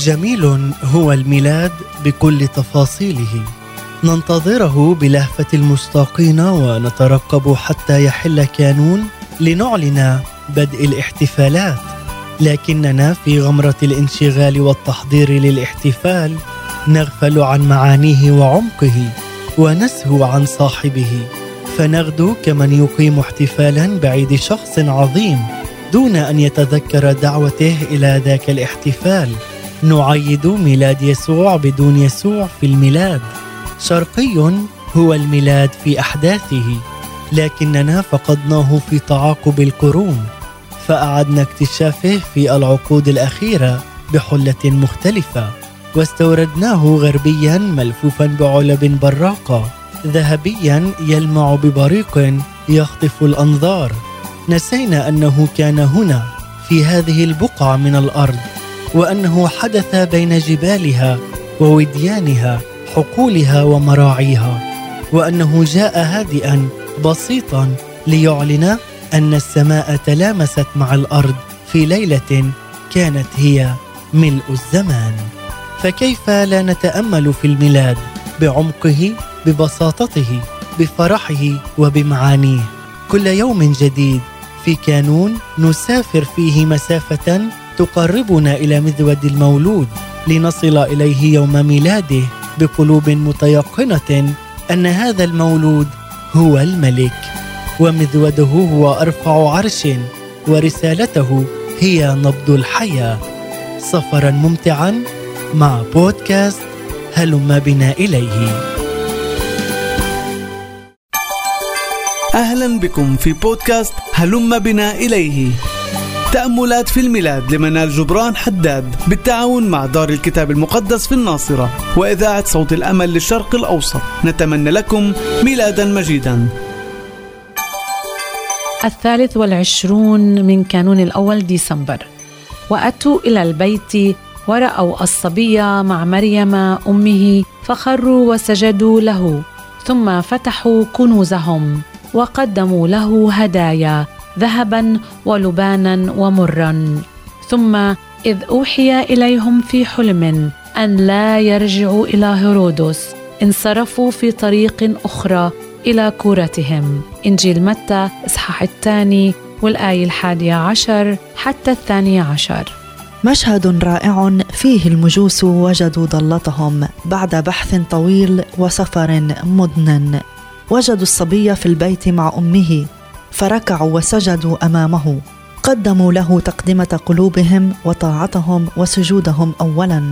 جميل هو الميلاد بكل تفاصيله. ننتظره بلهفة المشتاقين ونترقب حتى يحل كانون لنعلن بدء الاحتفالات. لكننا في غمرة الانشغال والتحضير للاحتفال نغفل عن معانيه وعمقه ونسهو عن صاحبه. فنغدو كمن يقيم احتفالا بعيد شخص عظيم دون أن يتذكر دعوته إلى ذاك الاحتفال. نعيد ميلاد يسوع بدون يسوع في الميلاد. شرقي هو الميلاد في أحداثه لكننا فقدناه في تعاقب القرون فأعدنا اكتشافه في العقود الأخيرة بحلة مختلفة واستوردناه غربيا ملفوفا بعلب براقة ذهبيا يلمع ببريق يخطف الأنظار. نسينا أنه كان هنا في هذه البقعة من الأرض. وأنه حدث بين جبالها ووديانها حقولها ومراعيها وأنه جاء هادئا بسيطا ليعلن أن السماء تلامست مع الأرض في ليلة كانت هي ملء الزمان. فكيف لا نتأمل في الميلاد بعمقه ببساطته بفرحه وبمعانيه؟ كل يوم جديد في كانون نسافر فيه مسافة تقربنا إلى مذود المولود لنصل إليه يوم ميلاده بقلوب متيقنة أن هذا المولود هو الملك ومذوده هو أرفع عرش ورسالته هي نبض الحياة. سفرا ممتعا مع بودكاست هلم بنا إليه. أهلا بكم في بودكاست هلم بنا إليه. تأملات في الميلاد لمنال جبران حداد بالتعاون مع دار الكتاب المقدس في الناصرة وإذاعة صوت الأمل للشرق الأوسط. نتمنى لكم ميلادا مجيدا. الثالث والعشرون من كانون الأول ديسمبر. وأتوا إلى البيت ورأوا الصبي مع مريم أمه فخروا وسجدوا له ثم فتحوا كنوزهم وقدموا له هدايا ذهبا ولبانا ومرا. ثم إذ أوحي إليهم في حلم أن لا يرجعوا إلى هيرودس انصرفوا في طريق أخرى إلى كورتهم. إنجيل متى إصحاح الثاني والآية الحادية عشر حتى الثانية عشر. مشهد رائع فيه المجوس وجدوا ضالتهم بعد بحث طويل وسفر مدن وجدوا الصبي في البيت مع أمه فركعوا وسجدوا أمامه. قدموا له تقدمة قلوبهم وطاعتهم وسجودهم اولا.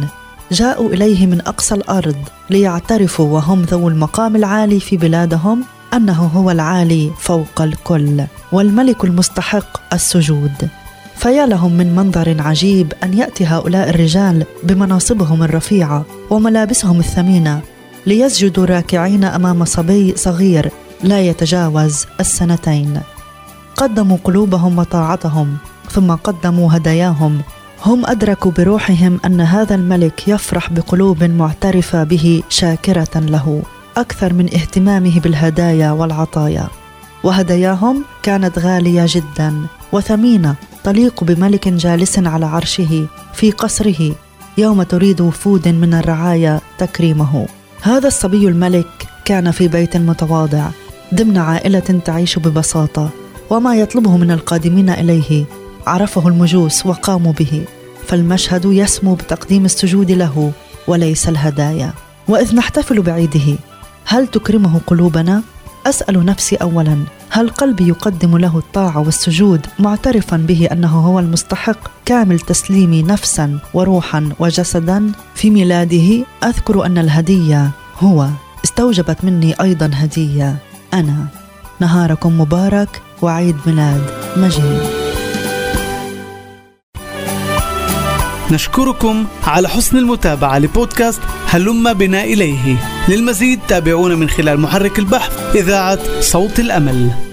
جاءوا إليه من أقصى الأرض ليعترفوا وهم ذو المقام العالي في بلادهم أنه هو العالي فوق الكل والملك المستحق السجود. فيا لهم من منظر عجيب أن يأتي هؤلاء الرجال بمناصبهم الرفيعة وملابسهم الثمينة ليسجدوا راكعين أمام صبي صغير لا يتجاوز السنتين. قدموا قلوبهم وطاعتهم ثم قدموا هداياهم. هم أدركوا بروحهم أن هذا الملك يفرح بقلوب معترفة به شاكرة له أكثر من اهتمامه بالهدايا والعطايا. وهداياهم كانت غالية جدا وثمينة تليق بملك جالس على عرشه في قصره يوم تريد وفود من الرعايا تكريمه. هذا الصبي الملك كان في بيت متواضع. ضمن عائلة تعيش ببساطة وما يطلبه من القادمين إليه. عرفه المجوس وقاموا به فالمشهد يسمو بتقديم السجود له وليس الهدايا. وإذ نحتفل بعيده هل تكرمه قلوبنا؟ أسأل نفسي اولا هل قلبي يقدم له الطاعة والسجود معترفا به أنه هو المستحق كامل تسليمي نفسا وروحا وجسدا؟ في ميلاده أذكر أن الهدية هو استوجبت مني أيضا هدية. أنا. نهاركم مبارك وعيد ميلاد مجيد. نشكركم على حسن المتابعة لبودكاست هلم بنا إليه. للمزيد تابعونا من خلال محرك البحث إذاعة صوت الأمل.